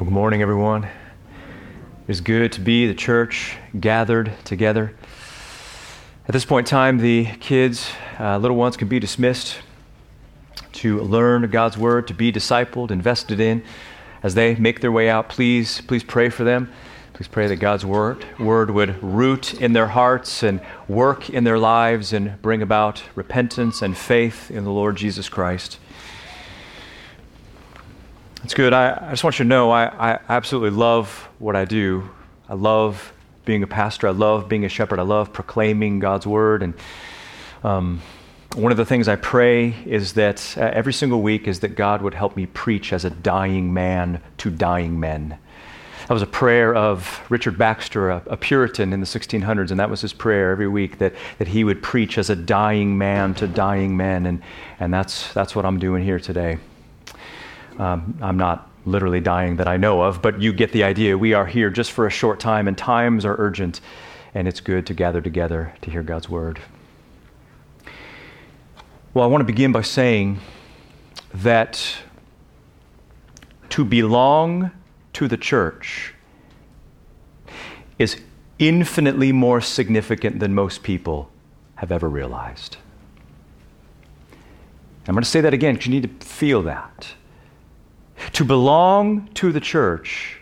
Well, good morning, everyone. It's good to be the church gathered together. At this point in time, the kids, uh, little ones, can be dismissed to learn God's word, to be discipled, invested in. As they make their way out, please, please pray for them. Please pray that God's word, word would root in their hearts and work in their lives and bring about repentance and faith in the Lord Jesus Christ. It's good. I, I just want you to know I, I absolutely love what I do. I love being a pastor. I love being a shepherd. I love proclaiming God's word. And um, one of the things I pray is that uh, every single week is that God would help me preach as a dying man to dying men. That was a prayer of Richard Baxter, a, a, Puritan in the 1600s, and that was his prayer every week that, that he would preach as a dying man to dying men. And, and that's, that's what I'm doing here today. Um, I'm not literally dying that I know of, but you get the idea. We are here just for a short time, and times are urgent, and it's good to gather together to hear God's word. Well, I want to begin by saying that to belong to the church is infinitely more significant than most people have ever realized. I'm going to say that again because you need to feel that. To belong to the church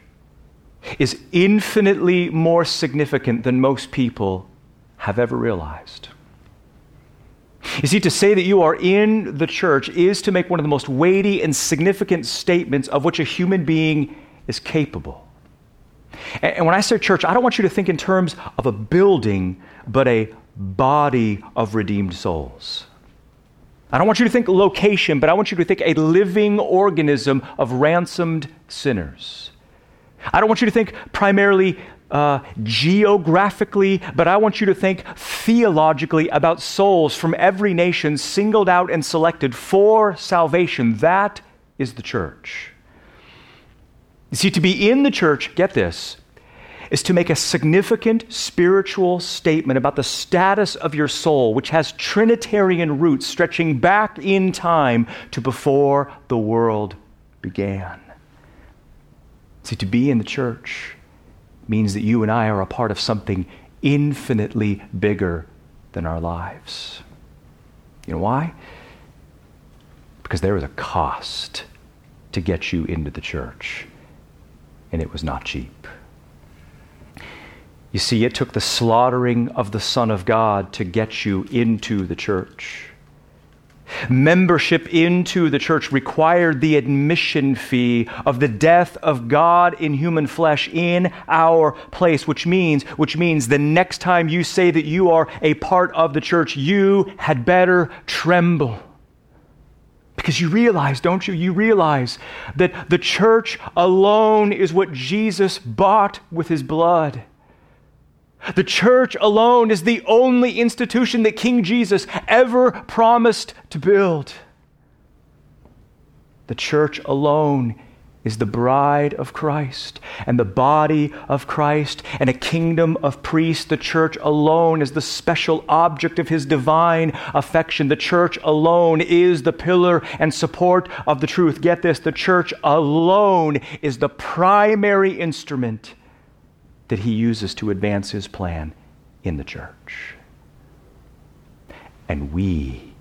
is infinitely more significant than most people have ever realized. You see, to say that you are in the church is to make one of the most weighty and significant statements of which a human being is capable. And when I say church, I don't want you to think in terms of a building, but a body of redeemed souls. I don't want you to think location, but I want you to think a living organism of ransomed sinners. I don't want you to think primarily uh, geographically, but I want you to think theologically about souls from every nation singled out and selected for salvation. That is the church. You see, to be in the church, get this, is to make a significant spiritual statement about the status of your soul, which has Trinitarian roots stretching back in time to before the world began. See, to be in the church means that you and I are a part of something infinitely bigger than our lives. You know why? Because there was a cost to get you into the church, and it was not cheap. You see, it took the slaughtering of the Son of God to get you into the church. Membership into the church required the admission fee of the death of God in human flesh in our place, which means, which means the next time you say that you are a part of the church, you had better tremble. Because you realize, don't you? You realize that the church alone is what Jesus bought with his blood. The church alone is the only institution that King Jesus ever promised to build. The church alone is the bride of Christ and the body of Christ and a kingdom of priests. The church alone is the special object of his divine affection. The church alone is the pillar and support of the truth. Get this the church alone is the primary instrument that he uses to advance his plan in the church. And we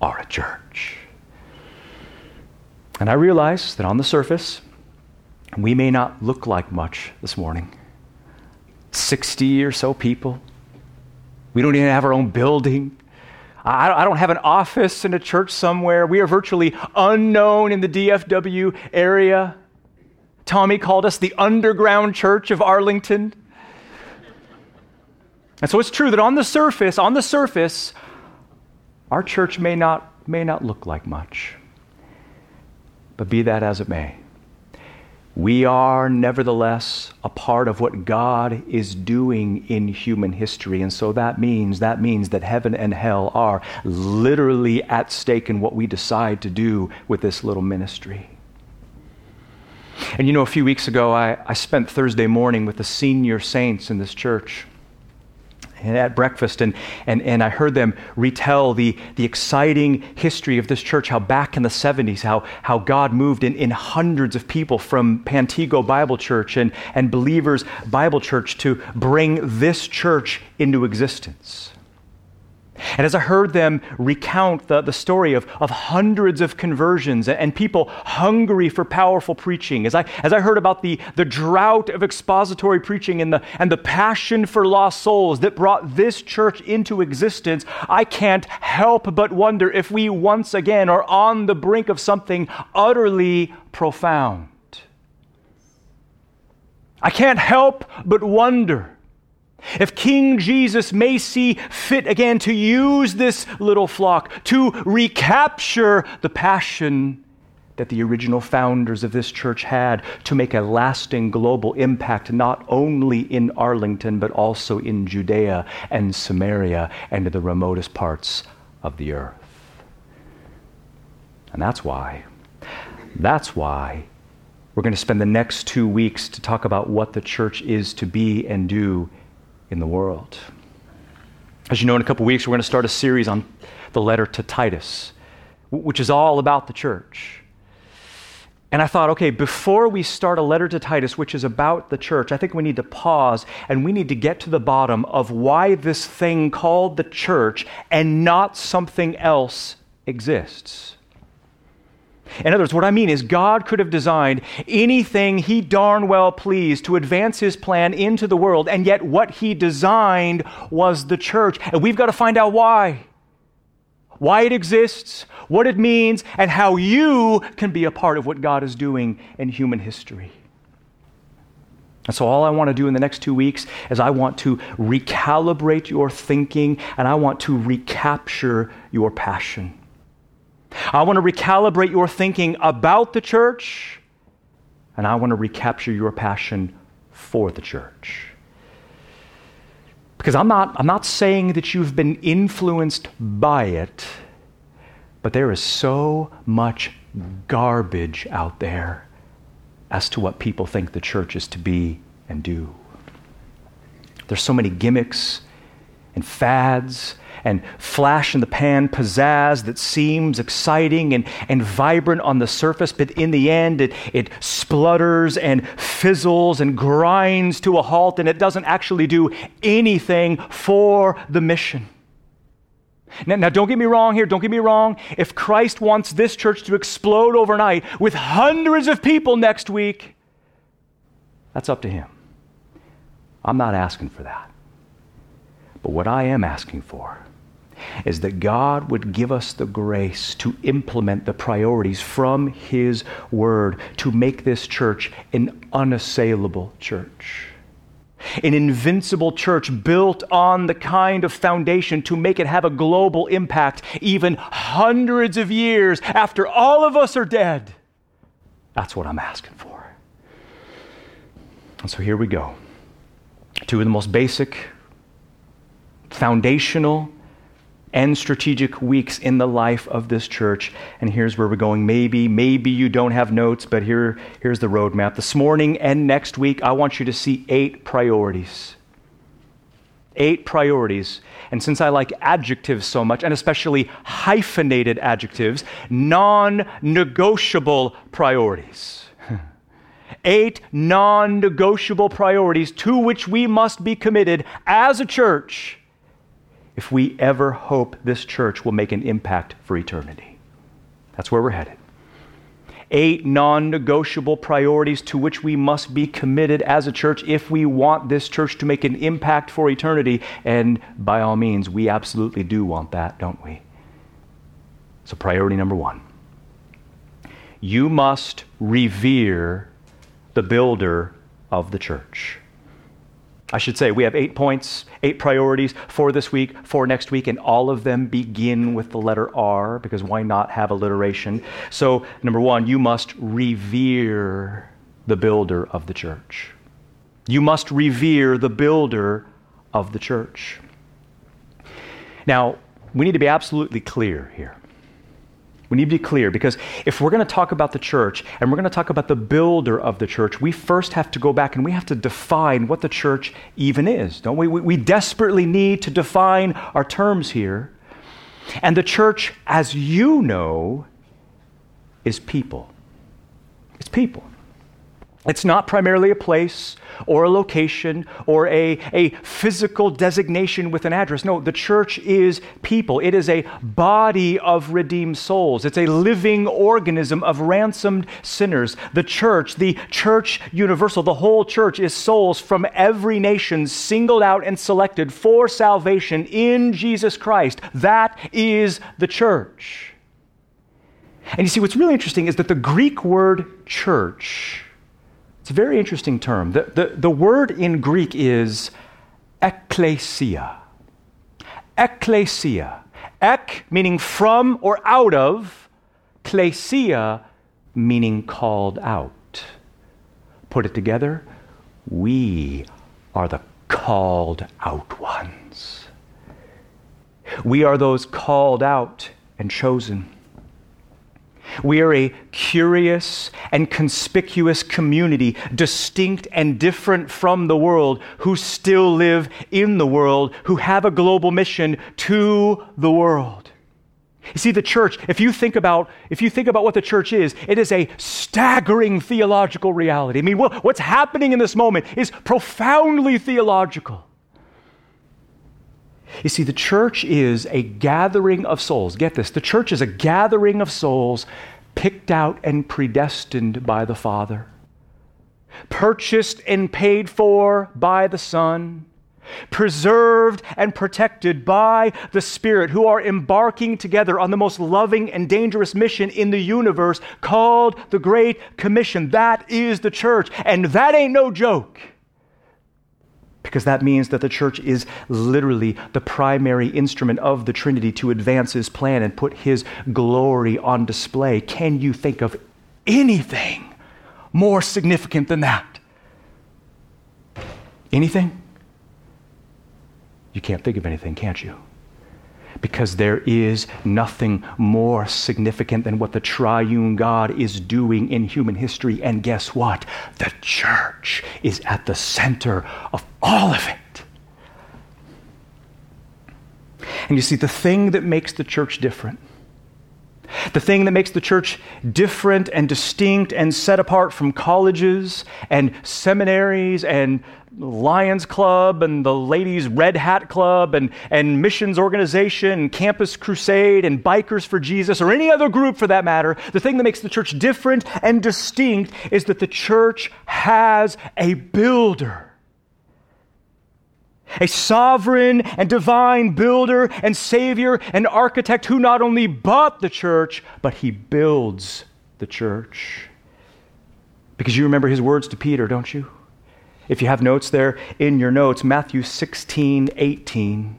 are a church. And I realize that on the surface, we may not look like much this morning. 60 or so people. We don't even have our own building. I don't have an office in a church somewhere. We are virtually unknown in the DFW area. Tommy called us the underground church of Arlington. And so it's true that on the surface, on the surface, our church may not, may not look like much. But be that as it may, we are nevertheless a part of what God is doing in human history. And so that means that means that heaven and hell are literally at stake in what we decide to do with this little ministry. And you know, a few weeks ago, I, I spent Thursday morning with the senior saints in this church. and at breakfast, and, and, and I heard them retell the, the exciting history of this church, how back in the 70s, how, how God moved in, in hundreds of people from Pantego Bible Church and, and Believers Bible Church to bring this church into existence. And as I heard them recount the, the story of, of hundreds of conversions and people hungry for powerful preaching, as I, as I heard about the, the drought of expository preaching and the, and the passion for lost souls that brought this church into existence, I can't help but wonder if we once again are on the brink of something utterly profound. I can't help but wonder if King Jesus may see fit again to use this little flock to recapture the passion that the original founders of this church had to make a lasting global impact, not only in Arlington, but also in Judea and Samaria and the remotest parts of the earth. And that's why, that's why we're going to spend the next two weeks to talk about what the church is to be and do in the world. As you know, in a couple weeks, we're going to start a series on the letter to Titus, which is all about the church. And I thought, okay, before we start a letter to Titus, which is about the church, I think we need to pause and we need to get to the bottom of why this thing called the church and not something else exists. In other words, what I mean is, God could have designed anything He darn well pleased to advance His plan into the world, and yet what He designed was the church. And we've got to find out why. Why it exists, what it means, and how you can be a part of what God is doing in human history. And so, all I want to do in the next two weeks is I want to recalibrate your thinking and I want to recapture your passion. I want to recalibrate your thinking about the church, and I want to recapture your passion for the church. Because I'm not, I'm not saying that you've been influenced by it, but there is so much garbage out there as to what people think the church is to be and do. There's so many gimmicks and fads and flash in the pan pizzazz that seems exciting and, and vibrant on the surface, but in the end it, it splutters and fizzles and grinds to a halt, and it doesn't actually do anything for the mission. Now, now, don't get me wrong here, don't get me wrong. If Christ wants this church to explode overnight with hundreds of people next week, that's up to him. I'm not asking for that. But what I am asking for is that God would give us the grace to implement the priorities from His Word to make this church an unassailable church. An invincible church built on the kind of foundation to make it have a global impact, even hundreds of years after all of us are dead. That's what I'm asking for. And so here we go. Two of the most basic, foundational, and strategic weeks in the life of this church. And here's where we're going. Maybe, maybe you don't have notes, but here, here's the roadmap. This morning and next week, I want you to see eight priorities. Eight priorities. And since I like adjectives so much, and especially hyphenated adjectives, non negotiable priorities. Eight non negotiable priorities to which we must be committed as a church if we ever hope this church will make an impact for eternity. That's where we're headed. Eight non negotiable priorities to which we must be committed as a church if we want this church to make an impact for eternity. And by all means, we absolutely do want that, don't we? So, priority number one you must revere the builder of the church. I should say, we have eight points, eight priorities for this week, for next week, and all of them begin with the letter R because why not have alliteration? So, number one, you must revere the builder of the church. You must revere the builder of the church. Now, we need to be absolutely clear here. We need to be clear because if we're going to talk about the church and we're going to talk about the builder of the church, we first have to go back and we have to define what the church even is, don't we? We, we desperately need to define our terms here. And the church, as you know, is people. It's people. It's not primarily a place or a location or a, a physical designation with an address. No, the church is people. It is a body of redeemed souls. It's a living organism of ransomed sinners. The church, the church universal, the whole church is souls from every nation singled out and selected for salvation in Jesus Christ. That is the church. And you see, what's really interesting is that the Greek word church it's a very interesting term. The, the, the word in Greek is ekklesia. Ekklesia. Ek meaning from or out of, klesia meaning called out. Put it together, we are the called out ones. We are those called out and chosen. We are a curious and conspicuous community, distinct and different from the world, who still live in the world, who have a global mission to the world. You see, the church, if you think about, if you think about what the church is, it is a staggering theological reality. I mean, what's happening in this moment is profoundly theological. You see, the church is a gathering of souls. Get this. The church is a gathering of souls picked out and predestined by the Father, purchased and paid for by the Son, preserved and protected by the Spirit, who are embarking together on the most loving and dangerous mission in the universe called the Great Commission. That is the church, and that ain't no joke because that means that the church is literally the primary instrument of the Trinity to advance his plan and put his glory on display. Can you think of anything more significant than that? Anything? You can't think of anything, can't you? Because there is nothing more significant than what the triune God is doing in human history. And guess what? The church is at the center of all of it. And you see, the thing that makes the church different the thing that makes the church different and distinct and set apart from colleges and seminaries and Lions Club and the Ladies Red Hat Club and, and missions organization and Campus Crusade and Bikers for Jesus or any other group for that matter, the thing that makes the church different and distinct is that the church has a builder a sovereign and divine builder and savior and architect who not only bought the church, but he builds the church. Because you remember his words to Peter, don't you? If you have notes there in your notes, Matthew 16, 18.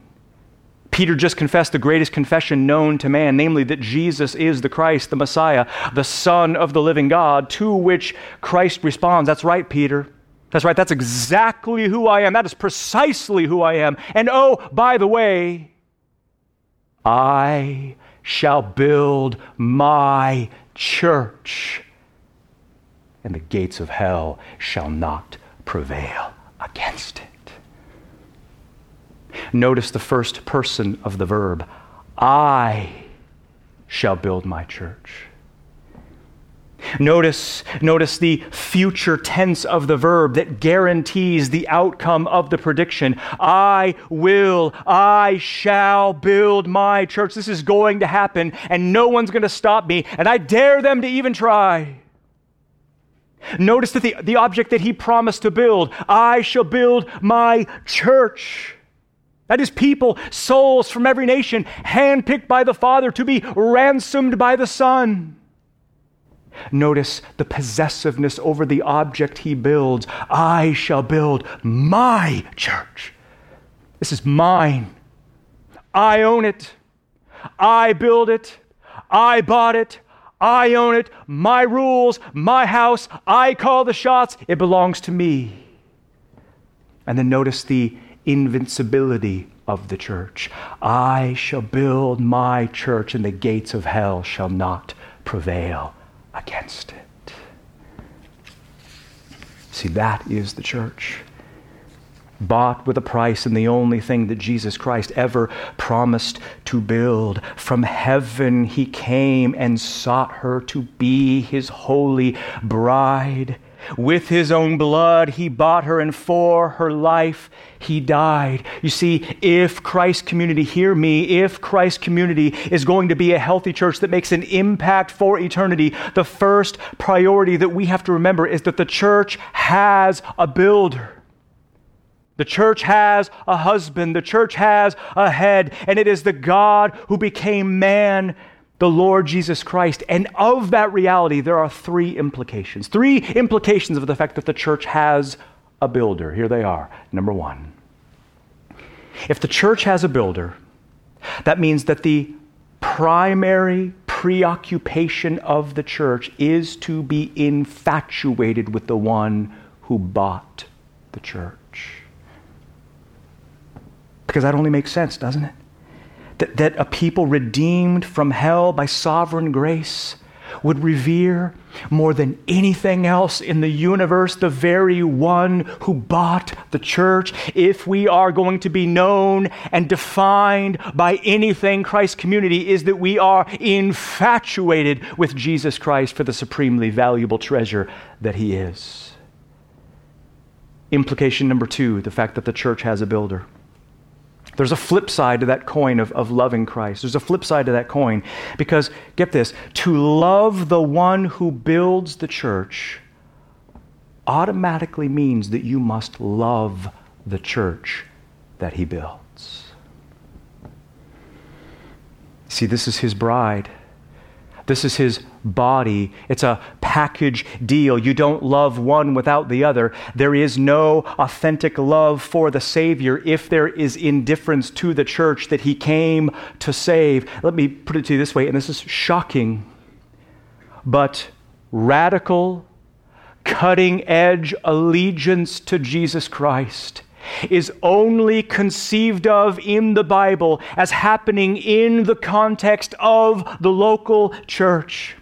Peter just confessed the greatest confession known to man, namely that Jesus is the Christ, the Messiah, the Son of the living God, to which Christ responds, That's right, Peter. That's right. That's exactly who I am. That is precisely who I am. And oh, by the way, I shall build my church, and the gates of hell shall not prevail against it. Notice the first person of the verb I shall build my church. Notice, notice the future tense of the verb that guarantees the outcome of the prediction. I will, I shall build my church. This is going to happen, and no one's going to stop me, and I dare them to even try. Notice that the, the object that he promised to build, I shall build my church. That is people, souls from every nation, handpicked by the Father to be ransomed by the Son. Notice the possessiveness over the object he builds. I shall build my church. This is mine. I own it. I build it. I bought it. I own it. My rules, my house. I call the shots. It belongs to me. And then notice the invincibility of the church. I shall build my church, and the gates of hell shall not prevail against it. See, that is the church. Bought with a price, and the only thing that Jesus Christ ever promised to build. From heaven he came and sought her to be his holy bride. With his own blood, he bought her, and for her life, he died. You see, if Christ community, hear me, if Christ community is going to be a healthy church that makes an impact for eternity, the first priority that we have to remember is that the church has a builder. The church has a husband, the church has a head, and it is the God who became man the Lord Jesus Christ. And of that reality, there are three implications. Three implications of the fact that the church has a builder. Here they are. Number one if the church has a builder, that means that the primary preoccupation of the church is to be infatuated with the one who bought the church. Because that only makes sense, doesn't it? That, that a people redeemed from hell by sovereign grace would revere more than anything else in the universe the very one who bought the church. If we are going to be known and defined by anything Christ's community is that we are infatuated with Jesus Christ for the supremely valuable treasure that he is. Implication number 2, the fact that the church has a builder. There's a flip side to that coin of, of loving Christ. There's a flip side to that coin because, get this, to love the one who builds the church automatically means that you must love the church that he builds. See, this is his bride. This is his body. It's a package deal. You don't love one without the other. There is no authentic love for the Savior if there is indifference to the church that he came to save. Let me put it to you this way, and this is shocking, but radical, cutting edge allegiance to Jesus Christ is only conceived of in the Bible as happening in the context of the local church.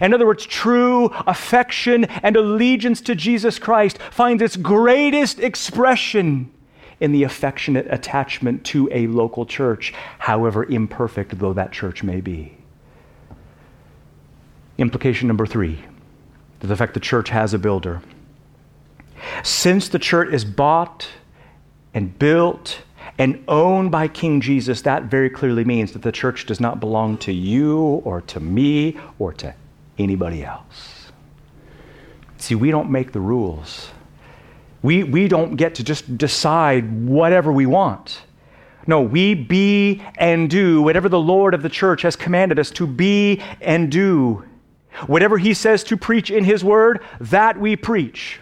In other words, true affection and allegiance to Jesus Christ finds its greatest expression in the affectionate attachment to a local church, however imperfect though that church may be. Implication number three the fact the church has a builder. Since the church is bought and built and owned by King Jesus, that very clearly means that the church does not belong to you or to me or to anybody else. See, we don't make the rules. We, we don't get to just decide whatever we want. No, we be and do whatever the Lord of the church has commanded us to be and do. Whatever he says to preach in his word, that we preach.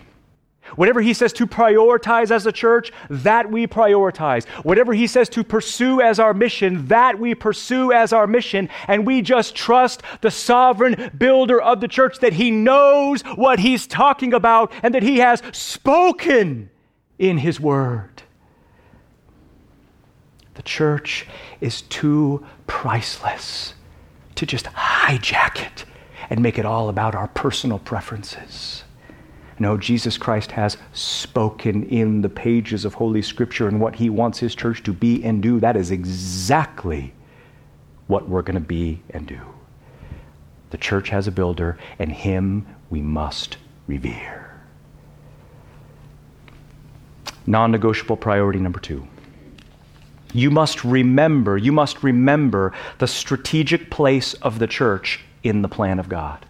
Whatever he says to prioritize as a church, that we prioritize. Whatever he says to pursue as our mission, that we pursue as our mission. And we just trust the sovereign builder of the church that he knows what he's talking about and that he has spoken in his word. The church is too priceless to just hijack it and make it all about our personal preferences. No, Jesus Christ has spoken in the pages of Holy Scripture and what he wants his church to be and do. That is exactly what we're going to be and do. The church has a builder, and him we must revere. Non negotiable priority number two. You must remember, you must remember the strategic place of the church in the plan of God.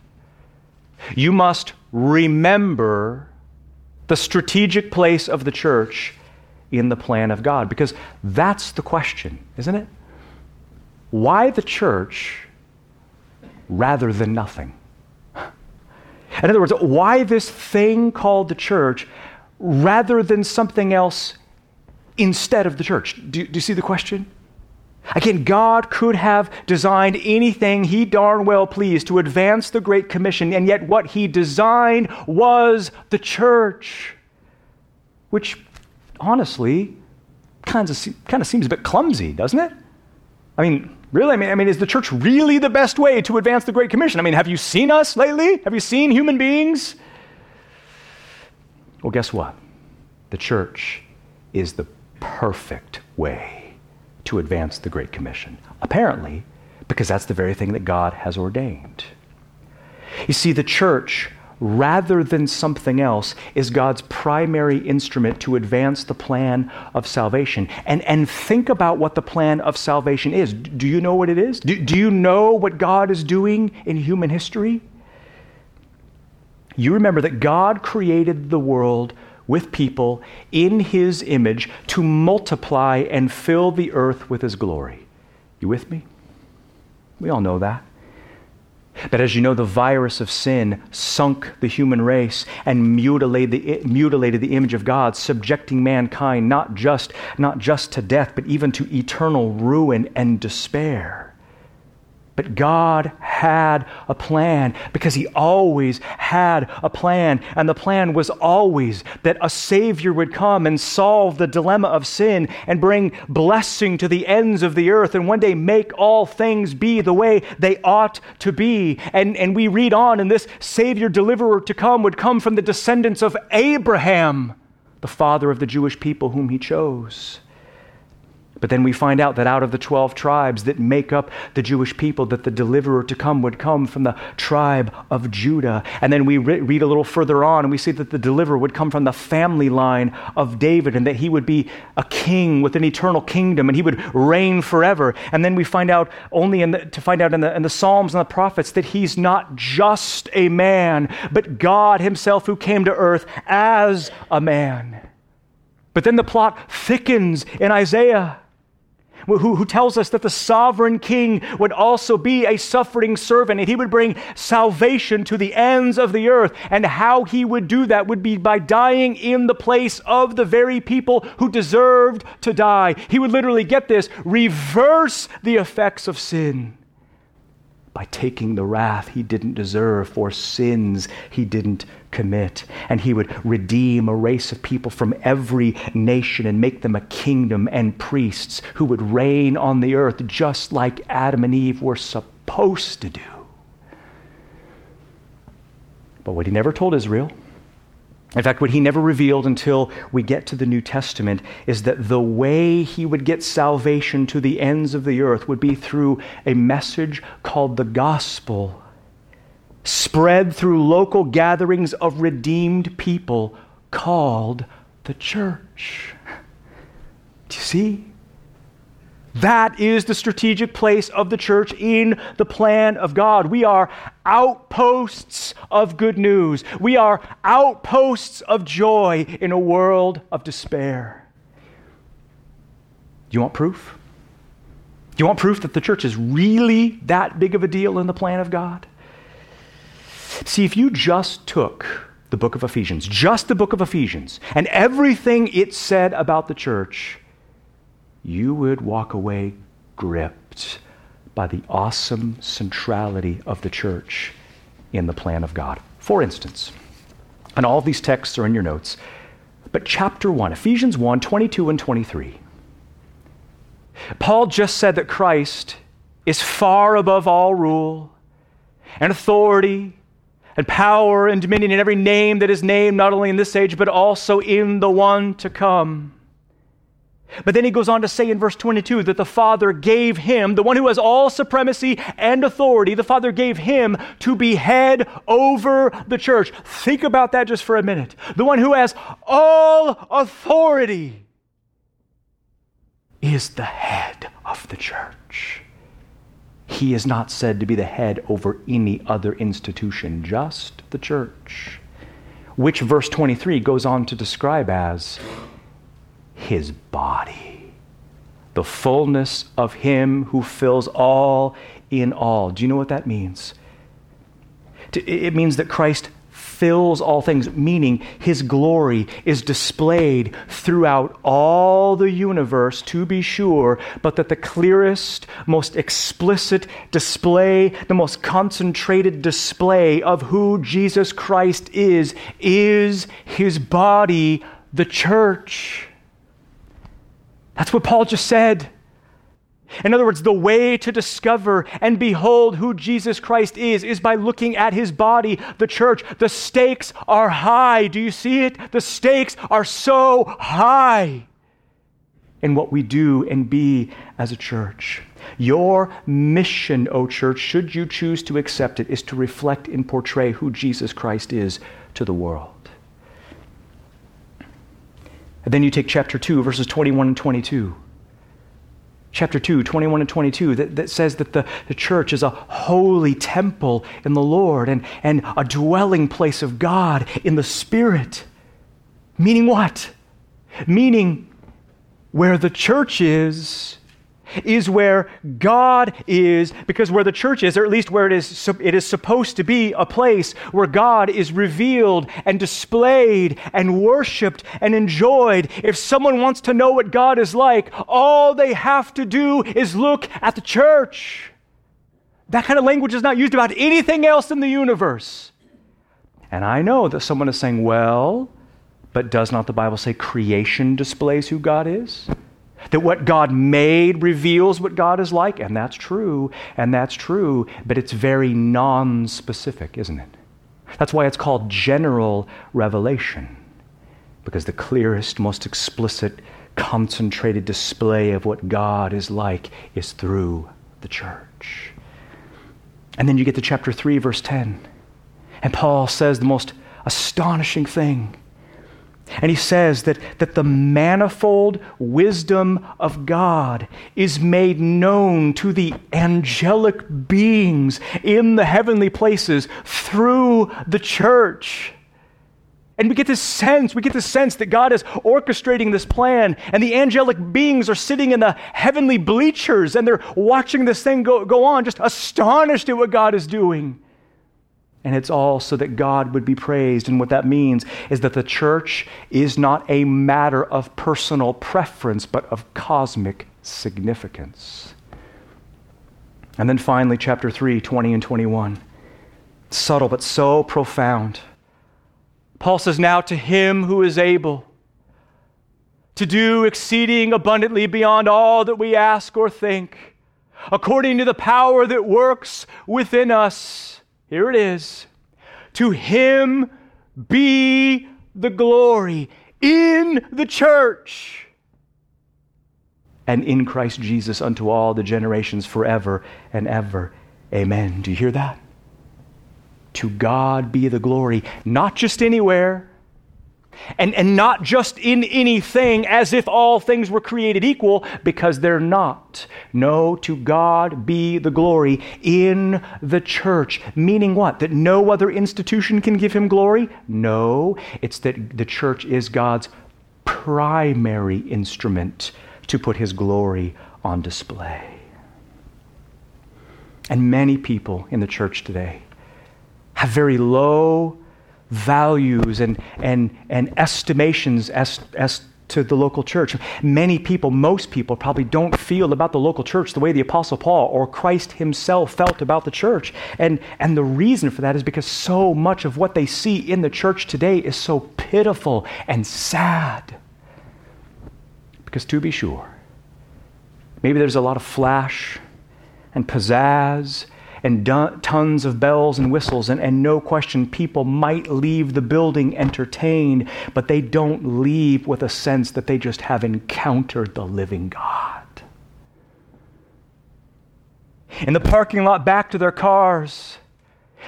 You must remember the strategic place of the church in the plan of God? Because that's the question, isn't it? Why the church rather than nothing? In other words, why this thing called the church rather than something else instead of the church? Do, do you see the question? Again, God could have designed anything he darn well pleased to advance the Great Commission, and yet what he designed was the church. Which, honestly, kind of, kind of seems a bit clumsy, doesn't it? I mean, really? I mean, I mean, is the church really the best way to advance the Great Commission? I mean, have you seen us lately? Have you seen human beings? Well, guess what? The church is the perfect way to advance the Great Commission. Apparently, because that's the very thing that God has ordained. You see, the church rather than something else, is God's primary instrument to advance the plan of salvation. And, and think about what the plan of salvation is. Do you know what it is? Do, do you know what God is doing in human history? You remember that God created the world with people in his image to multiply and fill the earth with his glory. You with me? We all know that. But as you know, the virus of sin sunk the human race and mutilated the, mutilated the image of God, subjecting mankind not just, not just to death, but even to eternal ruin and despair. But God had a plan because He always had a plan. And the plan was always that a Savior would come and solve the dilemma of sin and bring blessing to the ends of the earth and one day make all things be the way they ought to be. And, and we read on, and this Savior deliverer to come would come from the descendants of Abraham, the father of the Jewish people whom He chose. But then we find out that out of the 12 tribes that make up the Jewish people, that the deliverer to come would come from the tribe of Judah. And then we re- read a little further on and we see that the deliverer would come from the family line of David and that he would be a king with an eternal kingdom and he would reign forever. And then we find out only the, to find out in the, in the Psalms and the prophets that he's not just a man, but God himself who came to earth as a man. But then the plot thickens in Isaiah who, who tells us that the sovereign king would also be a suffering servant and he would bring salvation to the ends of the earth. And how he would do that would be by dying in the place of the very people who deserved to die. He would literally get this reverse the effects of sin by taking the wrath he didn't deserve for sins he didn't commit. And he would redeem a race of people from every nation and make them a kingdom and priests who would reign on the earth just like Adam and Eve were supposed to do. But what he never told Israel, in fact, what he never revealed until we get to the New Testament is that the way he would get salvation to the ends of the earth would be through a message called the gospel spread through local gatherings of redeemed people called the church. Do you see? That is the strategic place of the church in the plan of God. We are outposts of good news. We are outposts of joy in a world of despair. You want proof? You want proof that the church is really that big of a deal in the plan of God? See, if you just took the book of Ephesians, just the book of Ephesians, and everything it said about the church, you would walk away gripped by the awesome centrality of the church in the plan of God. For instance, and all these texts are in your notes, but chapter 1, Ephesians 1 22 and 23. Paul just said that Christ is far above all rule and authority and power and dominion in every name that is named, not only in this age, but also in the one to come. But then he goes on to say in verse 22 that the Father gave him, the one who has all supremacy and authority, the Father gave him to be head over the church. Think about that just for a minute. The one who has all authority is the head of the church. He is not said to be the head over any other institution, just the church, which verse 23 goes on to describe as his body, the fullness of him who fills all in all. Do you know what that means? It means that Christ fills all things, meaning his glory is displayed throughout all the universe, to be sure, but that the clearest, most explicit display, the most concentrated display of who Jesus Christ is, is his body, the church. That's what Paul just said. In other words, the way to discover and behold who Jesus Christ is is by looking at his body, the church. The stakes are high. Do you see it? The stakes are so high in what we do and be as a church. Your mission, O church, should you choose to accept it, is to reflect and portray who Jesus Christ is to the world. And then you take chapter 2, verses 21 and 22 chapter 2, 21 and 22, that, that says that the, the church is a holy temple in the Lord and, and a dwelling place of God in the Spirit. Meaning what? Meaning where the church is, is where God is, because where the church is, or at least where it is, it is supposed to be a place where God is revealed and displayed and worshiped and enjoyed. If someone wants to know what God is like, all they have to do is look at the church. That kind of language is not used about anything else in the universe. And I know that someone is saying, well, but does not the Bible say creation displays who God is? That what God made reveals what God is like, and that's true, and that's true, but it's very non specific, isn't it? That's why it's called general revelation, because the clearest, most explicit, concentrated display of what God is like is through the church. And then you get to chapter 3, verse 10, and Paul says the most astonishing thing. And he says that, that the manifold wisdom of God is made known to the angelic beings in the heavenly places through the church. And we get this sense, we get this sense that God is orchestrating this plan, and the angelic beings are sitting in the heavenly bleachers and they're watching this thing go, go on, just astonished at what God is doing. And it's all so that God would be praised. And what that means is that the church is not a matter of personal preference, but of cosmic significance. And then finally, chapter 3, 20 and 21. Subtle, but so profound. Paul says, Now to him who is able to do exceeding abundantly beyond all that we ask or think, according to the power that works within us. Here it is. To him be the glory in the church and in Christ Jesus unto all the generations forever and ever. Amen. Do you hear that? To God be the glory, not just anywhere, and, and not just in anything as if all things were created equal, because they're not. No, to God be the glory in the church. Meaning what? That no other institution can give him glory? No, it's that the church is God's primary instrument to put his glory on display. And many people in the church today have very low values and, and, and estimations as, as to the local church. Many people, most people, probably don't feel about the local church the way the Apostle Paul or Christ himself felt about the church. And, and the reason for that is because so much of what they see in the church today is so pitiful and sad. Because to be sure, maybe there's a lot of flash and pizzazz and tons of bells and whistles, and, and no question, people might leave the building entertained, but they don't leave with a sense that they just have encountered the living God. In the parking lot, back to their cars.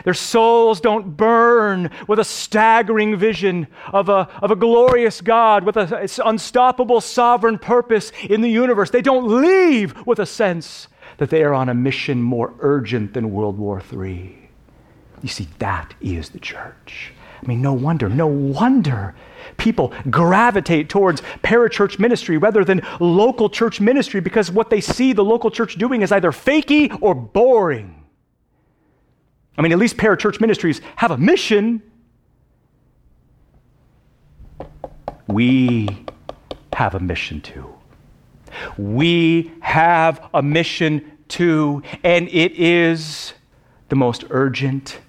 Their souls don't burn with a staggering vision of a, of a glorious God with an unstoppable sovereign purpose in the universe. They don't leave with a sense that they are on a mission more urgent than World War III. You see, that is the church. I mean, no wonder, no wonder people gravitate towards parachurch ministry rather than local church ministry because what they see the local church doing is either fakey or boring. I mean, at least parachurch ministries have a mission. We have a mission too. We have a mission too, and it is the most urgent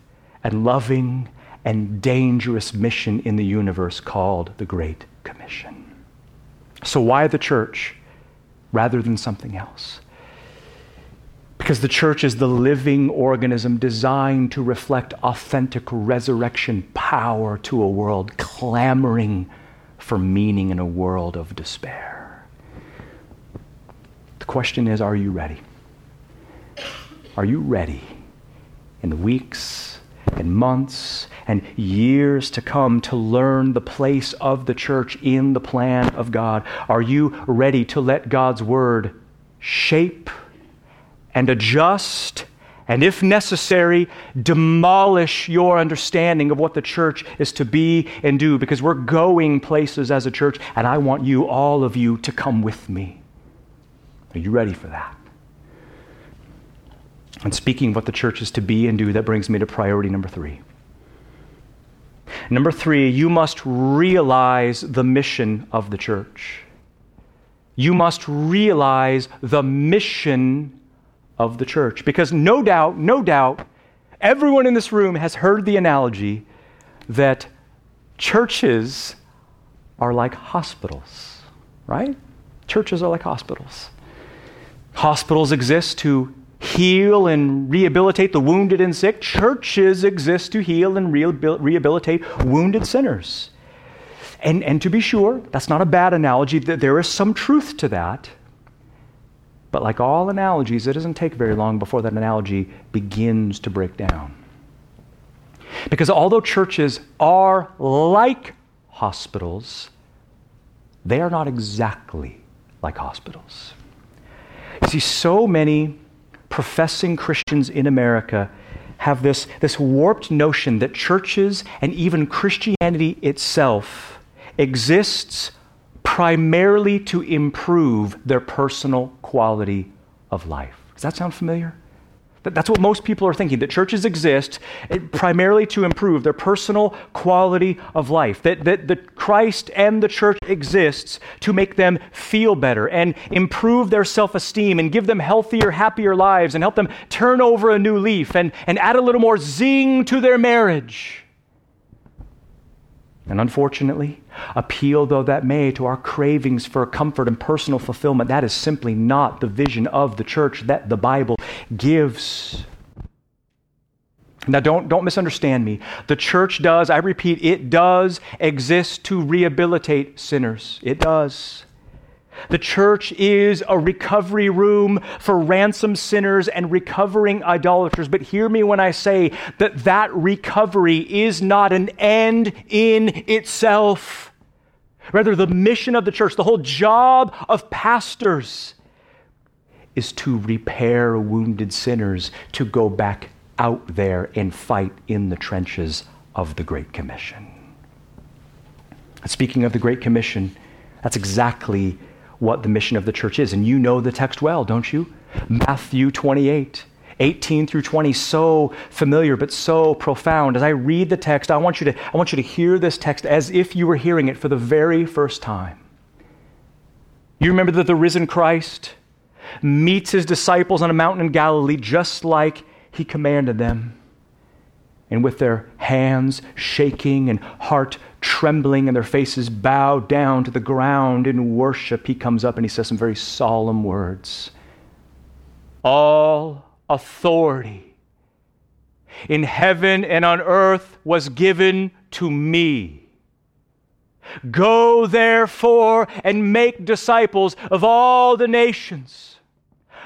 and loving and dangerous mission in the universe called the Great Commission. So, why the church? rather than something else. Because the church is the living organism designed to reflect authentic resurrection power to a world clamoring for meaning in a world of despair. Question is are you ready? Are you ready in the weeks and months and years to come to learn the place of the church in the plan of God? Are you ready to let God's word shape and adjust and, if necessary, demolish your understanding of what the church is to be and do because we're going places as a church, and I want you, all of you, to come with me. Are you ready for that? And speaking of what the church is to be and do, that brings me to priority number three. Number three, you must realize the mission of the church. You must realize the mission of the church. Because no doubt, no doubt, everyone in this room has heard the analogy that churches are like hospitals, right? Churches are like hospitals. Hospitals exist to heal and rehabilitate the wounded and sick. Churches exist to heal and rehabilitate wounded sinners. And, and to be sure, that's not a bad analogy. There is some truth to that. But like all analogies, it doesn't take very long before that analogy begins to break down. Because although churches are like hospitals, they are not exactly like hospitals. You see, so many professing Christians in America have this, this warped notion that churches and even Christianity itself exists primarily to improve their personal quality of life. Does that sound familiar? That's what most people are thinking that churches exist eh, primarily to improve their personal quality of life. That, that, that Christ and the church exists to make them feel better and improve their self esteem and give them healthier, happier lives and help them turn over a new leaf and, and add a little more zing to their marriage. And unfortunately, appeal though that may to our cravings for comfort and personal fulfillment, that is simply not the vision of the church that the Bible gives. Now, don't, don't misunderstand me. The church does, I repeat, it does exist to rehabilitate sinners. It does. The church is a recovery room for ransomed sinners and recovering idolaters. But hear me when I say that that recovery is not an end in itself. Rather, the mission of the church, the whole job of pastors, is to repair wounded sinners, to go back out there and fight in the trenches of the Great Commission. Speaking of the Great Commission, that's exactly what the mission of the church is. And you know the text well, don't you? Matthew 28. 18 through 20 so familiar but so profound as i read the text i want you to i want you to hear this text as if you were hearing it for the very first time you remember that the risen christ meets his disciples on a mountain in galilee just like he commanded them and with their hands shaking and heart trembling and their faces bowed down to the ground in worship, he comes up and he says some very solemn words. All authority in heaven and on earth was given to me. Go therefore and make disciples of all the nations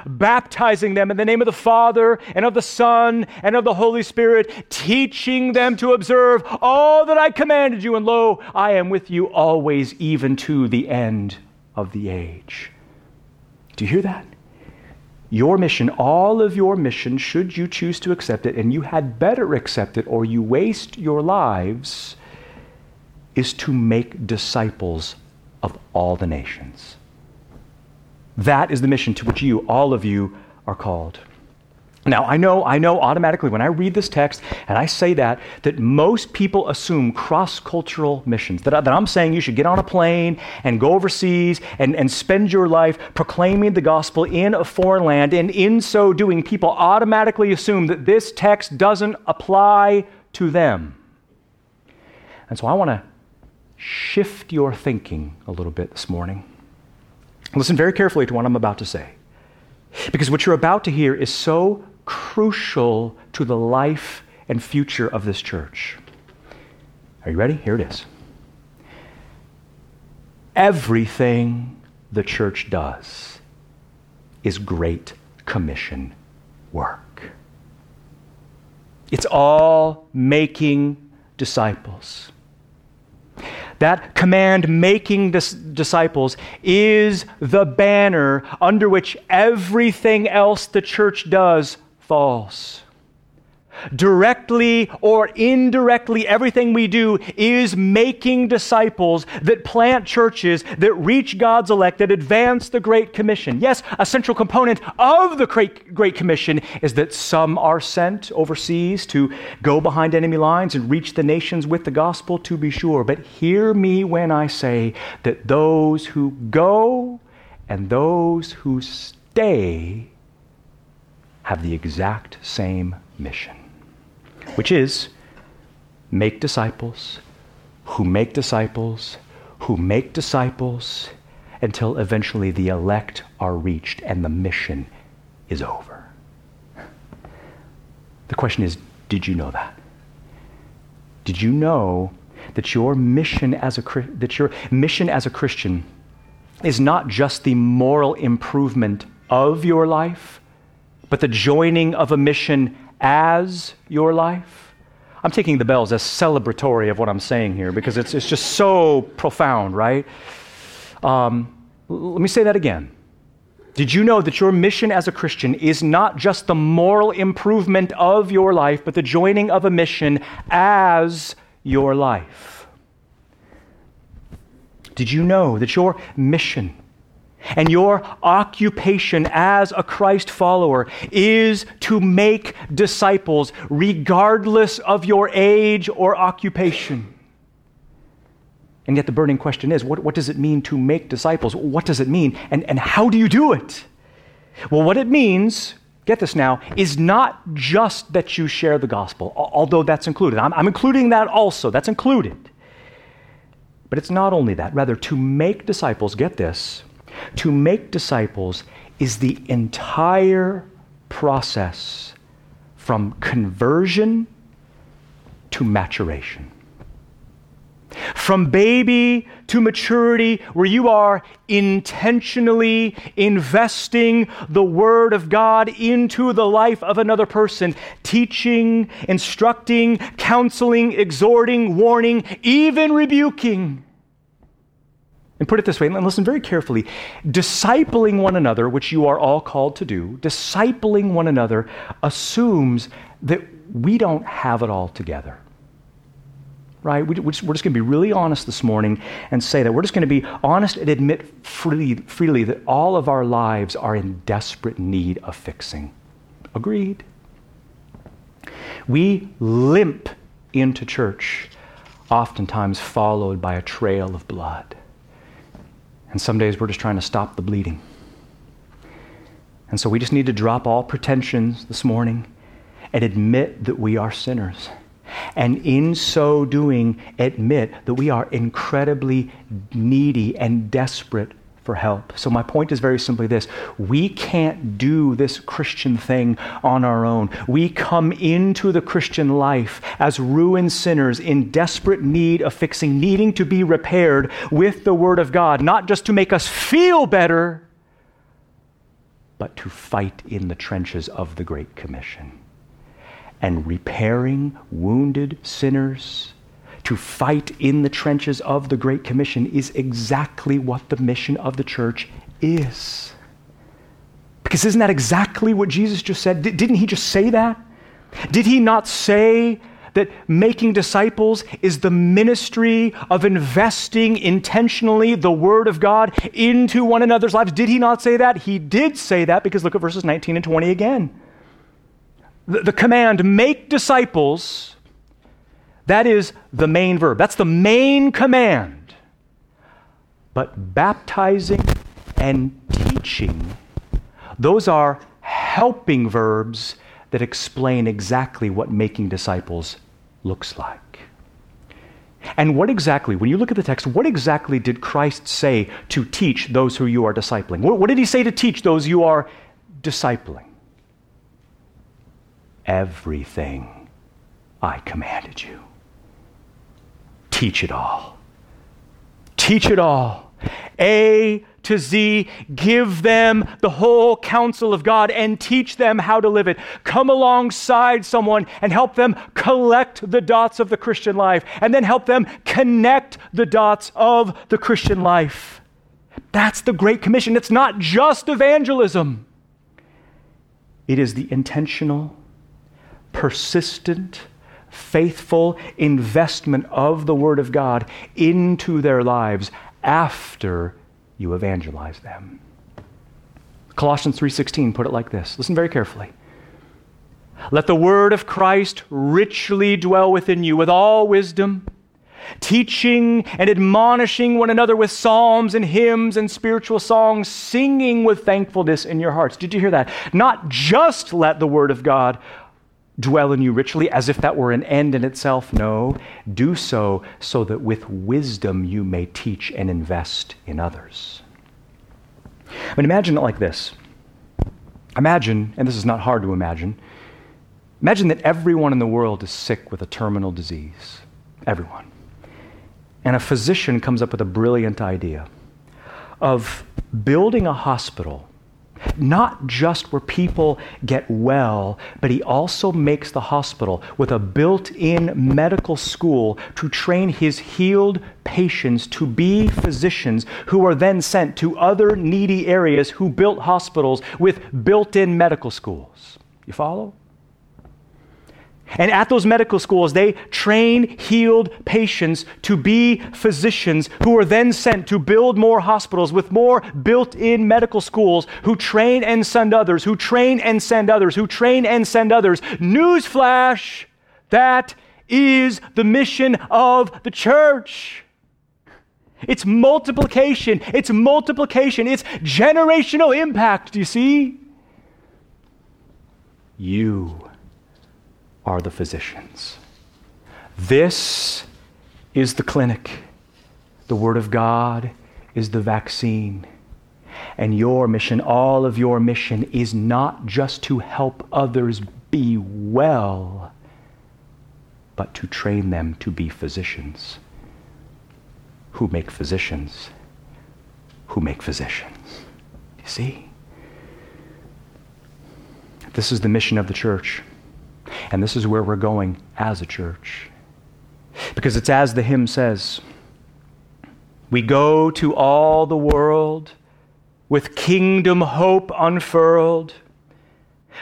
baptizing them in the name of the Father and of the Son and of the Holy Spirit, teaching them to observe all that I commanded you. And lo, I am with you always, even to the end of the age. Do you hear that? Your mission, all of your mission, should you choose to accept it, and you had better accept it or you waste your lives, is to make disciples of all the nations. That is the mission to which you, all of you, are called. Now, I know, I know automatically when I read this text and I say that, that most people assume cross cultural missions. That, that I'm saying you should get on a plane and go overseas and, and spend your life proclaiming the gospel in a foreign land. And in so doing, people automatically assume that this text doesn't apply to them. And so I want to shift your thinking a little bit this morning. Listen very carefully to what I'm about to say. Because what you're about to hear is so crucial to the life and future of this church. Are you ready? Here it is. Everything the church does is Great Commission work. It's all making disciples. That command, making dis- disciples, is the banner under which everything else the church does falls. Directly or indirectly, everything we do is making disciples that plant churches, that reach God's elect, that advance the Great Commission. Yes, a central component of the Great, Great Commission is that some are sent overseas to go behind enemy lines and reach the nations with the gospel, to be sure. But hear me when I say that those who go and those who stay have the exact same mission which is make disciples who make disciples who make disciples until eventually the elect are reached and the mission is over. The question is did you know that? Did you know that your mission as a that your mission as a Christian is not just the moral improvement of your life, but the joining of a mission as your life. I'm taking the bells as celebratory of what I'm saying here because it's, it's just so profound, right? Um, let me say that again. Did you know that your mission as a Christian is not just the moral improvement of your life, but the joining of a mission as your life? Did you know that your mission and your occupation as a Christ follower is to make disciples, regardless of your age or occupation. And yet, the burning question is what, what does it mean to make disciples? What does it mean? And, and how do you do it? Well, what it means, get this now, is not just that you share the gospel, although that's included. I'm, I'm including that also, that's included. But it's not only that. Rather, to make disciples, get this, to make disciples is the entire process from conversion to maturation. From baby to maturity, where you are intentionally investing the Word of God into the life of another person, teaching, instructing, counseling, exhorting, warning, even rebuking. And put it this way, and listen very carefully discipling one another, which you are all called to do, discipling one another assumes that we don't have it all together. Right? We, are just, just going to be really honest this morning and say that we're just going to be honest and admit freely, freely that all of our lives are in desperate need of fixing. Agreed? We limp into church, oftentimes followed by a trail of blood. And some days we're just trying to stop the bleeding. And so we just need to drop all pretensions this morning and admit that we are sinners. And in so doing, admit that we are incredibly needy and desperate for help. So, my point is very simply this we can't do this Christian thing on our own. We come into the Christian life as ruined sinners in desperate need of fixing, needing to be repaired with the Word of God, not just to make us feel better, but to fight in the trenches of the Great Commission. And repairing wounded sinners to fight in the trenches of the Great Commission is exactly what the mission of the church is. Because isn't that exactly what Jesus just said? D- didn't he just say that? Did he not say that making disciples is the ministry of investing intentionally the Word of God into one another's lives? Did he not say that? He did say that because look at verses 19 and 20 again. The, the command, make disciples, that is the main verb. That's the main command. But baptizing and teaching, those are helping verbs that explain exactly what making disciples looks like. And what exactly, when you look at the text, what exactly did Christ say to teach those who you are discipling? What, what did he say to teach those you are discipling? Everything I commanded you. Teach it all. Teach it all. A to Z, give them the whole counsel of God and teach them how to live it. Come alongside someone and help them collect the dots of the Christian life and then help them connect the dots of the Christian life. That's the Great Commission. It's not just evangelism, it is the intentional, persistent, faithful investment of the Word of God into their lives after you evangelize them. Colossians 3:16 put it like this. Listen very carefully. Let the word of Christ richly dwell within you with all wisdom, teaching and admonishing one another with psalms and hymns and spiritual songs, singing with thankfulness in your hearts. Did you hear that? Not just let the word of God dwell in you richly as if that were an end in itself. No, do so so that with wisdom you may teach and invest in others. I mean, imagine it like this. Imagine, and this is not hard to imagine, imagine that everyone in the world is sick with a terminal disease. Everyone. And a physician comes up with a brilliant idea of building a hospital not just where people get well, but he also makes the hospital with a built in medical school to train his healed patients to be physicians who are then sent to other needy areas who built hospitals with built in medical schools. You follow? And at those medical schools, they train healed patients to be physicians who are then sent to build more hospitals with more built in medical schools who train and send others, who train and send others, who train and send others. Newsflash that is the mission of the church. It's multiplication, it's multiplication, it's generational impact. Do you see? You are the physicians. This is the clinic. The Word of God is the vaccine. And your mission, all of your mission, is not just to help others be well, but to train them to be physicians who make physicians who make physicians. You see? This is the mission of the church. And this is where we're going as a church. Because it's as the hymn says we go to all the world with kingdom hope unfurled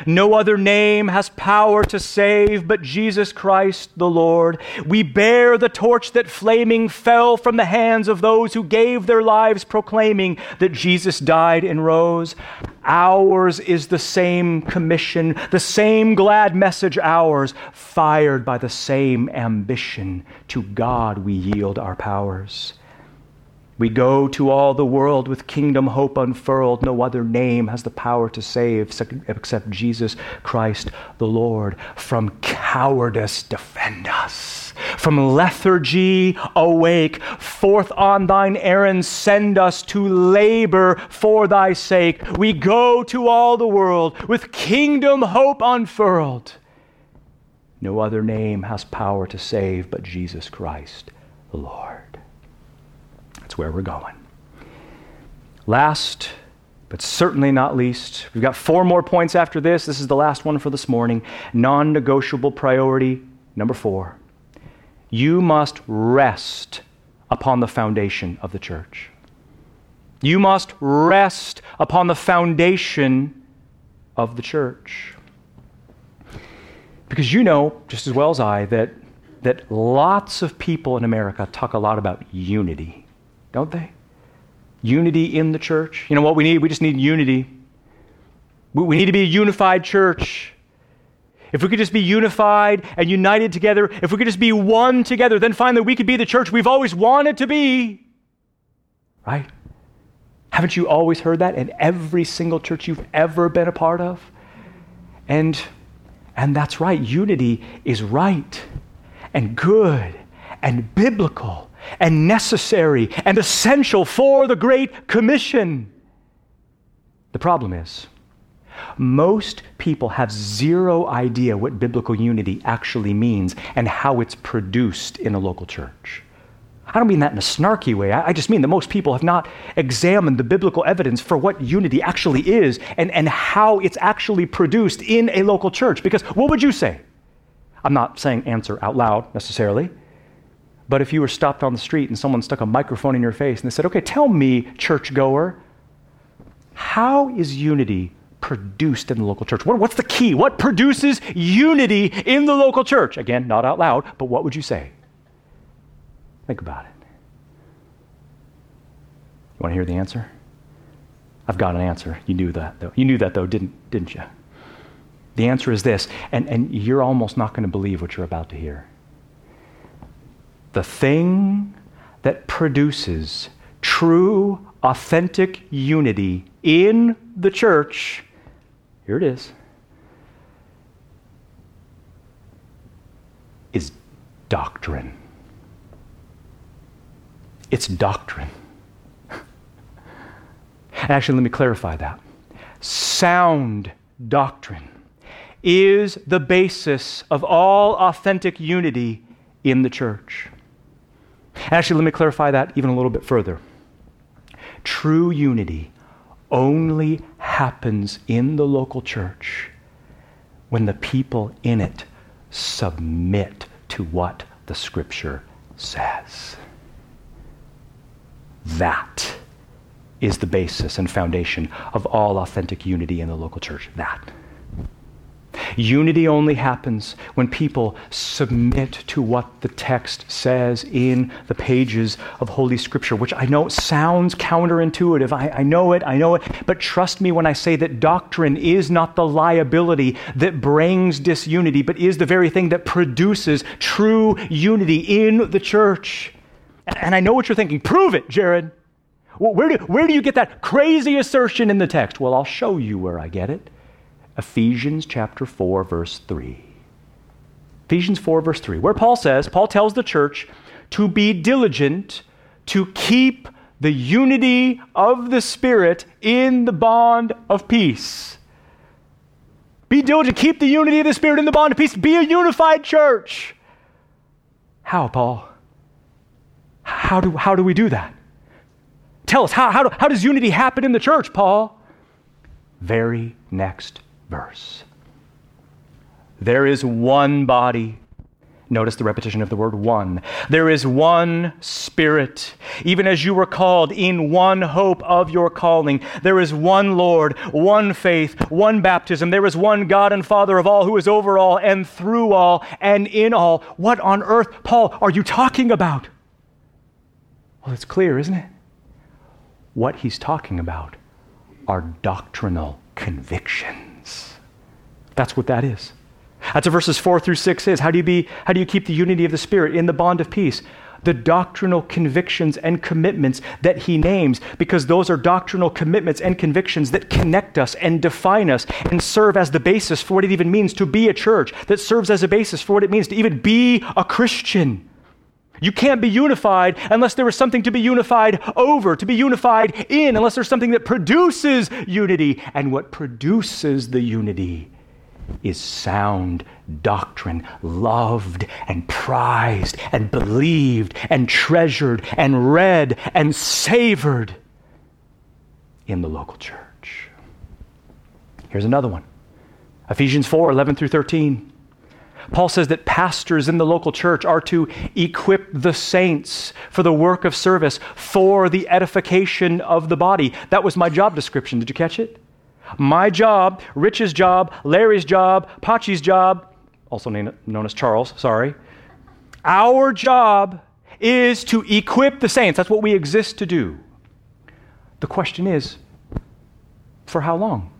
no other name has power to save but Jesus Christ the Lord. We bear the torch that flaming fell from the hands of those who gave their lives proclaiming that Jesus died and rose. Ours is the same commission, the same glad message ours, fired by the same ambition. To God we yield our powers. We go to all the world with kingdom hope unfurled. No other name has the power to save except Jesus Christ the Lord. From cowardice, defend us. From lethargy, awake. Forth on thine errand, send us to labor for thy sake. We go to all the world with kingdom hope unfurled. No other name has power to save but Jesus Christ the Lord. Where we're going. Last, but certainly not least, we've got four more points after this. This is the last one for this morning. Non negotiable priority number four. You must rest upon the foundation of the church. You must rest upon the foundation of the church. Because you know, just as well as I, that, that lots of people in America talk a lot about unity don't they? Unity in the church. You know what we need? We just need unity. We need to be a unified church. If we could just be unified and united together, if we could just be one together, then finally we could be the church we've always wanted to be. Right? Haven't you always heard that in every single church you've ever been a part of? And and that's right. Unity is right and good and biblical and necessary and essential for the Great Commission. The problem is, most people have zero idea what biblical unity actually means and how it's produced in a local church. I don't mean that in a snarky way. I, just mean that most people have not examined the biblical evidence for what unity actually is and, and how it's actually produced in a local church. Because what would you say? I'm not saying answer out loud necessarily. But if you were stopped on the street and someone stuck a microphone in your face and they said, okay, tell me, churchgoer, how is unity produced in the local church? What, what's the key? What produces unity in the local church? Again, not out loud, but what would you say? Think about it. You want to hear the answer? I've got an answer. You knew that, though. You knew that, though, didn't, didn't you? The answer is this, and, and you're almost not going to believe what you're about to hear. The thing that produces true, authentic unity in the church, here it is, is doctrine. It's doctrine. Actually, let me clarify that. Sound doctrine is the basis of all authentic unity in the church. Actually, let me clarify that even a little bit further. True unity only happens in the local church when the people in it submit to what the Scripture says. That is the basis and foundation of all authentic unity in the local church. That. Unity only happens when people submit to what the text says in the pages of Holy Scripture, which I know sounds counterintuitive. I, I, know it, I know it. But trust me when I say that doctrine is not the liability that brings disunity, but is the very thing that produces true unity in the church. And I know what you're thinking. Prove it, Jared. where, do, where do you get that crazy assertion in the text? Well, I'll show you where I get it. Ephesians chapter 4, verse 3. Ephesians 4, verse 3, where Paul says, Paul tells the church to be diligent to keep the unity of the Spirit in the bond of peace. Be diligent, keep the unity of the Spirit in the bond of peace. Be a unified church. How, Paul? How do, how do we do that? Tell us, how, how, how does unity happen in the church, Paul? Very next verse. There is one body. Notice the repetition of the word one. There is one Spirit, even as you were called in one hope of your calling. There is one Lord, one faith, one baptism. There is one God and Father of all who is over all and through all and in all. What on earth, Paul, are you talking about? Well, it's clear, isn't it? What he's talking about are doctrinal convictions. That's what that is. That's what verses 4 through 6 is. How do you be how do you keep the unity of the spirit in the bond of peace? The doctrinal convictions and commitments that he names, because those are doctrinal commitments and convictions that connect us and define us and serve as the basis for what it even means to be a church, that serves as a basis for what it means to even be a Christian. You can't be unified unless there is something to be unified over, to be unified in, unless there's something that produces unity. And what produces the unity is sound doctrine, loved and prized and believed and treasured and read and savored in the local church. Here's another one Ephesians 4 11 through 13. Paul says that pastors in the local church are to equip the saints for the work of service for the edification of the body. That was my job description. Did you catch it? My job, Rich's job, Larry's job, Pachi's job, also known as Charles, sorry. Our job is to equip the saints. That's what we exist to do. The question is for how long?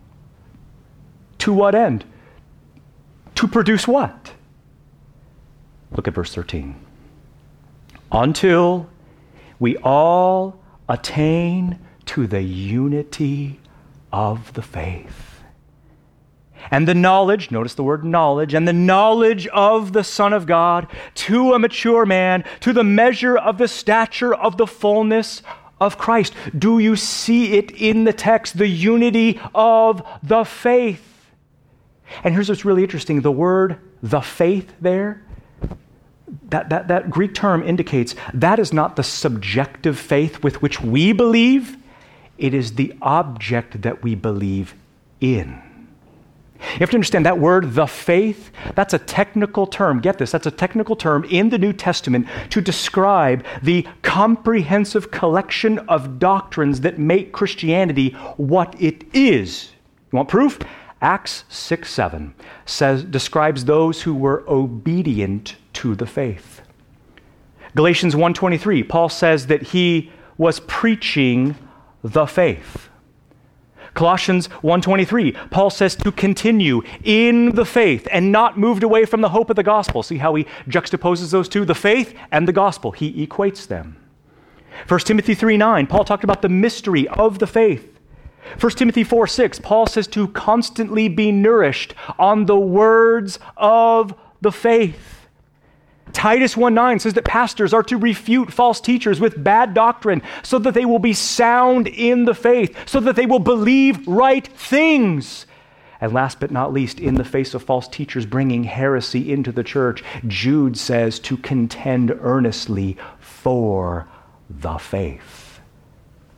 To what end? To produce what? Look at verse 13. Until we all attain to the unity of the faith and the knowledge, notice the word knowledge, and the knowledge of the Son of God to a mature man, to the measure of the stature of the fullness of Christ. Do you see it in the text? The unity of the faith. And here's what's really interesting the word the faith there, that, that, that Greek term indicates that is not the subjective faith with which we believe, it is the object that we believe in. You have to understand that word, the faith, that's a technical term. Get this, that's a technical term in the New Testament to describe the comprehensive collection of doctrines that make Christianity what it is. You want proof? Acts 6 7 says, describes those who were obedient to the faith. Galatians 1:23, Paul says that he was preaching the faith. Colossians 1:23, Paul says to continue in the faith and not moved away from the hope of the gospel. See how he juxtaposes those two, the faith and the gospel. He equates them. 1 Timothy 3:9, Paul talked about the mystery of the faith. 1 Timothy 4 6, Paul says to constantly be nourished on the words of the faith. Titus 1 9 says that pastors are to refute false teachers with bad doctrine so that they will be sound in the faith, so that they will believe right things. And last but not least, in the face of false teachers bringing heresy into the church, Jude says to contend earnestly for the faith.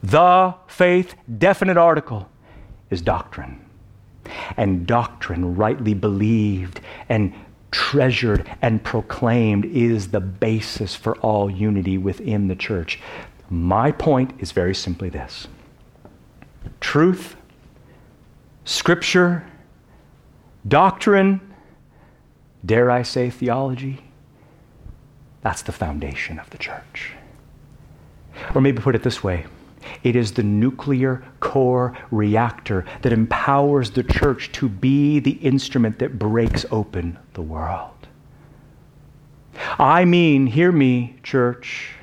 The faith, definite article, is doctrine. And doctrine, rightly believed and treasured and proclaimed is the basis for all unity within the church. My point is very simply this truth, scripture, doctrine, dare I say theology, that's the foundation of the church. Or maybe put it this way it is the nuclear core reactor that empowers the church to be the instrument that breaks open the world. I mean, hear me, church.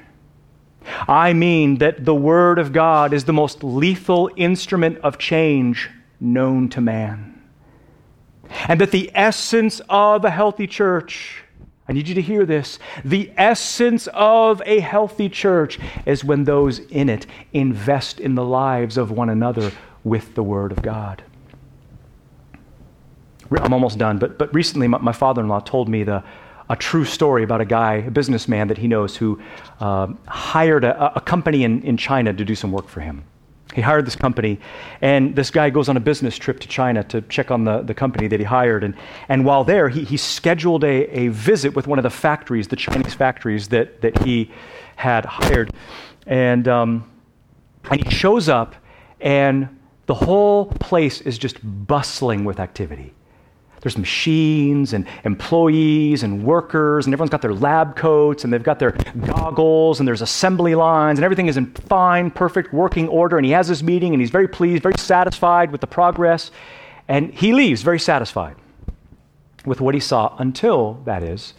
I mean that the Word of God is the most lethal instrument of change known to man. And that the essence of a healthy church I need you to hear this. The essence of a healthy church is when those in it invest in the lives of one another with the Word of God. I'm almost done, but, but recently my, my father in law told me the, a true story about a guy, a businessman that he knows, who uh, hired a, a company in, in China to do some work for him. He hired this company, and this guy goes on a business trip to China to check on the, the company that he hired. And, and while there, he, he scheduled a, a visit with one of the factories, the Chinese factories that, that he had hired. And, um, and he shows up, and the whole place is just bustling with activity. There's machines and employees and workers, and everyone's got their lab coats and they've got their goggles, and there's assembly lines, and everything is in fine, perfect working order. And he has this meeting, and he's very pleased, very satisfied with the progress. And he leaves very satisfied with what he saw until, that is,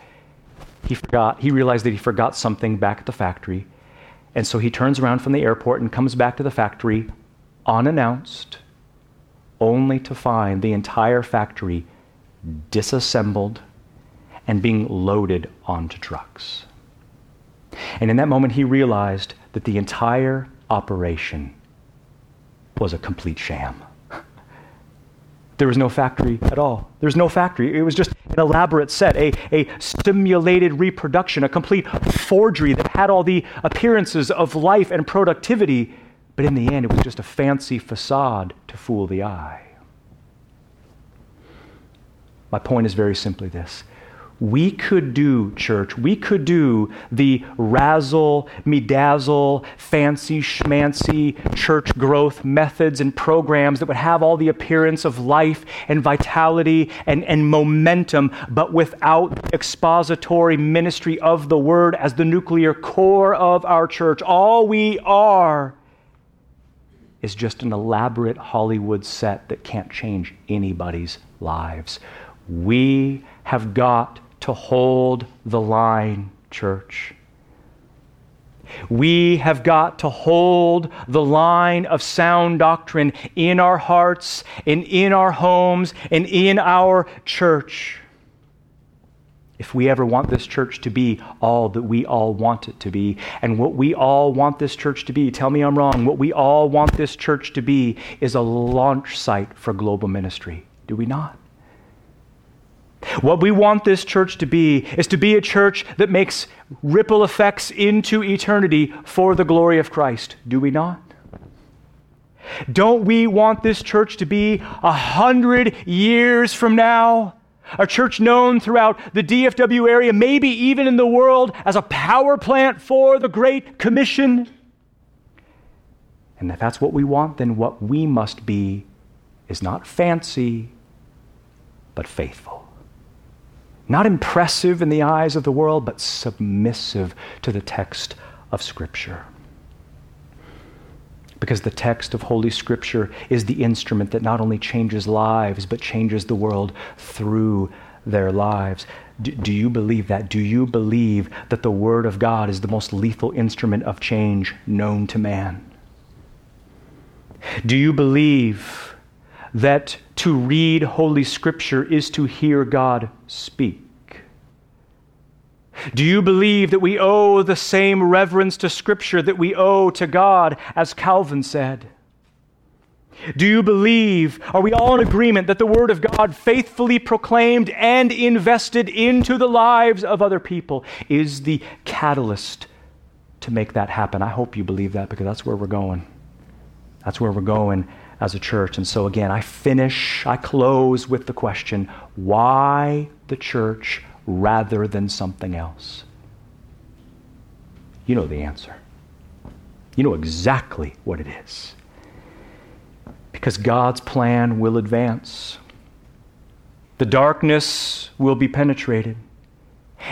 he forgot, he realized that he forgot something back at the factory. And so he turns around from the airport and comes back to the factory unannounced, only to find the entire factory disassembled, and being loaded onto trucks. And in that moment, he realized that the entire operation was a complete sham. There was no factory at all. There was no factory. It was just an elaborate set, a, a simulated reproduction, a complete forgery that had all the appearances of life and productivity, but in the end, it was just a fancy facade to fool the eye. My point is very simply this. We could do, church, we could do the razzle, me dazzle, fancy schmancy church growth methods and programs that would have all the appearance of life and vitality and, and momentum, but without expository ministry of the word as the nuclear core of our church. All we are is just an elaborate Hollywood set that can't change anybody's lives. We have got to hold the line, church. We have got to hold the line of sound doctrine in our hearts and in our homes and in our church. If we ever want this church to be all that we all want it to be, and what we all want this church to be, tell me I'm wrong, what we all want this church to be is a launch site for global ministry. Do we not? What we want this church to be is to be a church that makes ripple effects into eternity for the glory of Christ. Do we not? Don't we want this church to be a hundred years from now? A church known throughout the DFW area, maybe even in the world, as a power plant for the Great Commission. And if that's what we want, then what we must be is not fancy, but faithful. Not impressive in the eyes of the world, but submissive to the text of Scripture. Because the text of Holy Scripture is the instrument that not only changes lives, but changes the world through their lives. Do, do, you believe that? Do you believe that the Word of God is the most lethal instrument of change known to man? Do you believe that to read Holy Scripture is to hear God speak. Do you believe that we owe the same reverence to Scripture that we owe to God, as Calvin said? Do you believe, are we all in agreement that the Word of God, faithfully proclaimed and invested into the lives of other people, is the catalyst to make that happen? I hope you believe that because that's where we're going. That's where we're going as a church. And so, again, I finish, I close with the question why the church rather than something else? You know the answer. You know exactly what it is. Because God's plan will advance. The darkness will be penetrated.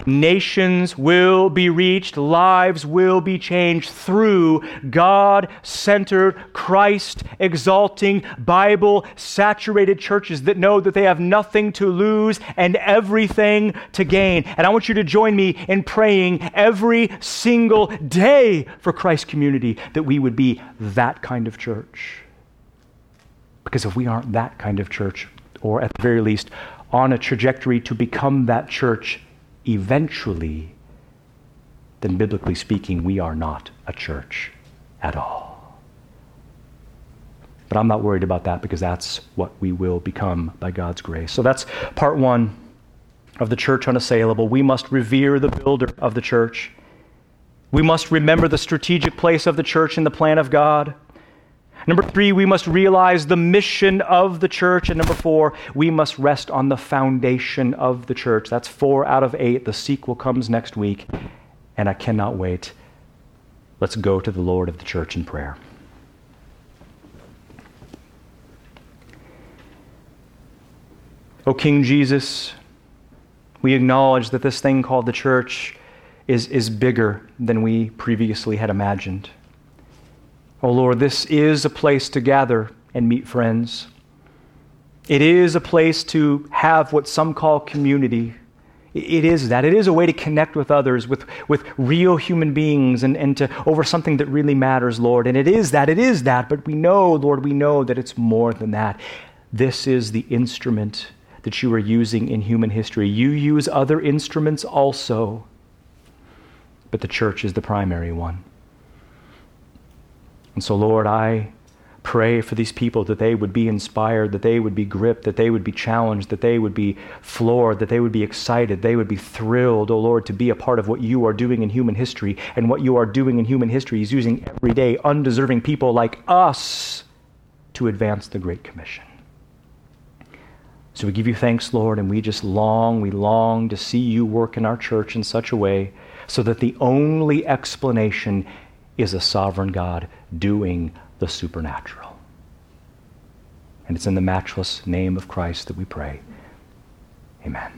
Nations will be reached, lives will be changed through God centered, Christ exalting, Bible saturated churches that know that they have nothing to lose and everything to gain. And I want you to join me in praying every single day for Christ's community that we would be that kind of church. Because if we aren't that kind of church, or at the very least, on a trajectory to become that church, eventually, then biblically speaking, we are not a church at all. But I'm not worried about that because that's what we will become by God's grace. So that's part one of the church unassailable. We must revere the builder of the church. We must remember the strategic place of the church in the plan of God. Number three, we must realize the mission of the church. And number four, we must rest on the foundation of the church. That's four out of eight. The sequel comes next week, and I cannot wait. Let's go to the Lord of the church in prayer. O King Jesus, we acknowledge that this thing called the church is, is bigger than we previously had imagined. Oh Lord, this is a place to gather and meet friends. It is a place to have what some call community. It is that. It is a way to connect with others, with, with real human beings, and, and to over something that really matters, Lord. And it is that. It is that. But we know, Lord, we know that it's more than that. This is the instrument that you are using in human history. You use other instruments also, but the church is the primary one. And so, Lord, I pray for these people that they would be inspired, that they would be gripped, that they would be challenged, that they would be floored, that they would be excited, they would be thrilled, oh Lord, to be a part of what you are doing in human history. And what you are doing in human history is using everyday, undeserving people like us to advance the Great Commission. So we give you thanks, Lord, and we just long, we long to see you work in our church in such a way so that the only explanation is a sovereign God doing the supernatural. And it's in the matchless name of Christ that we pray. Amen.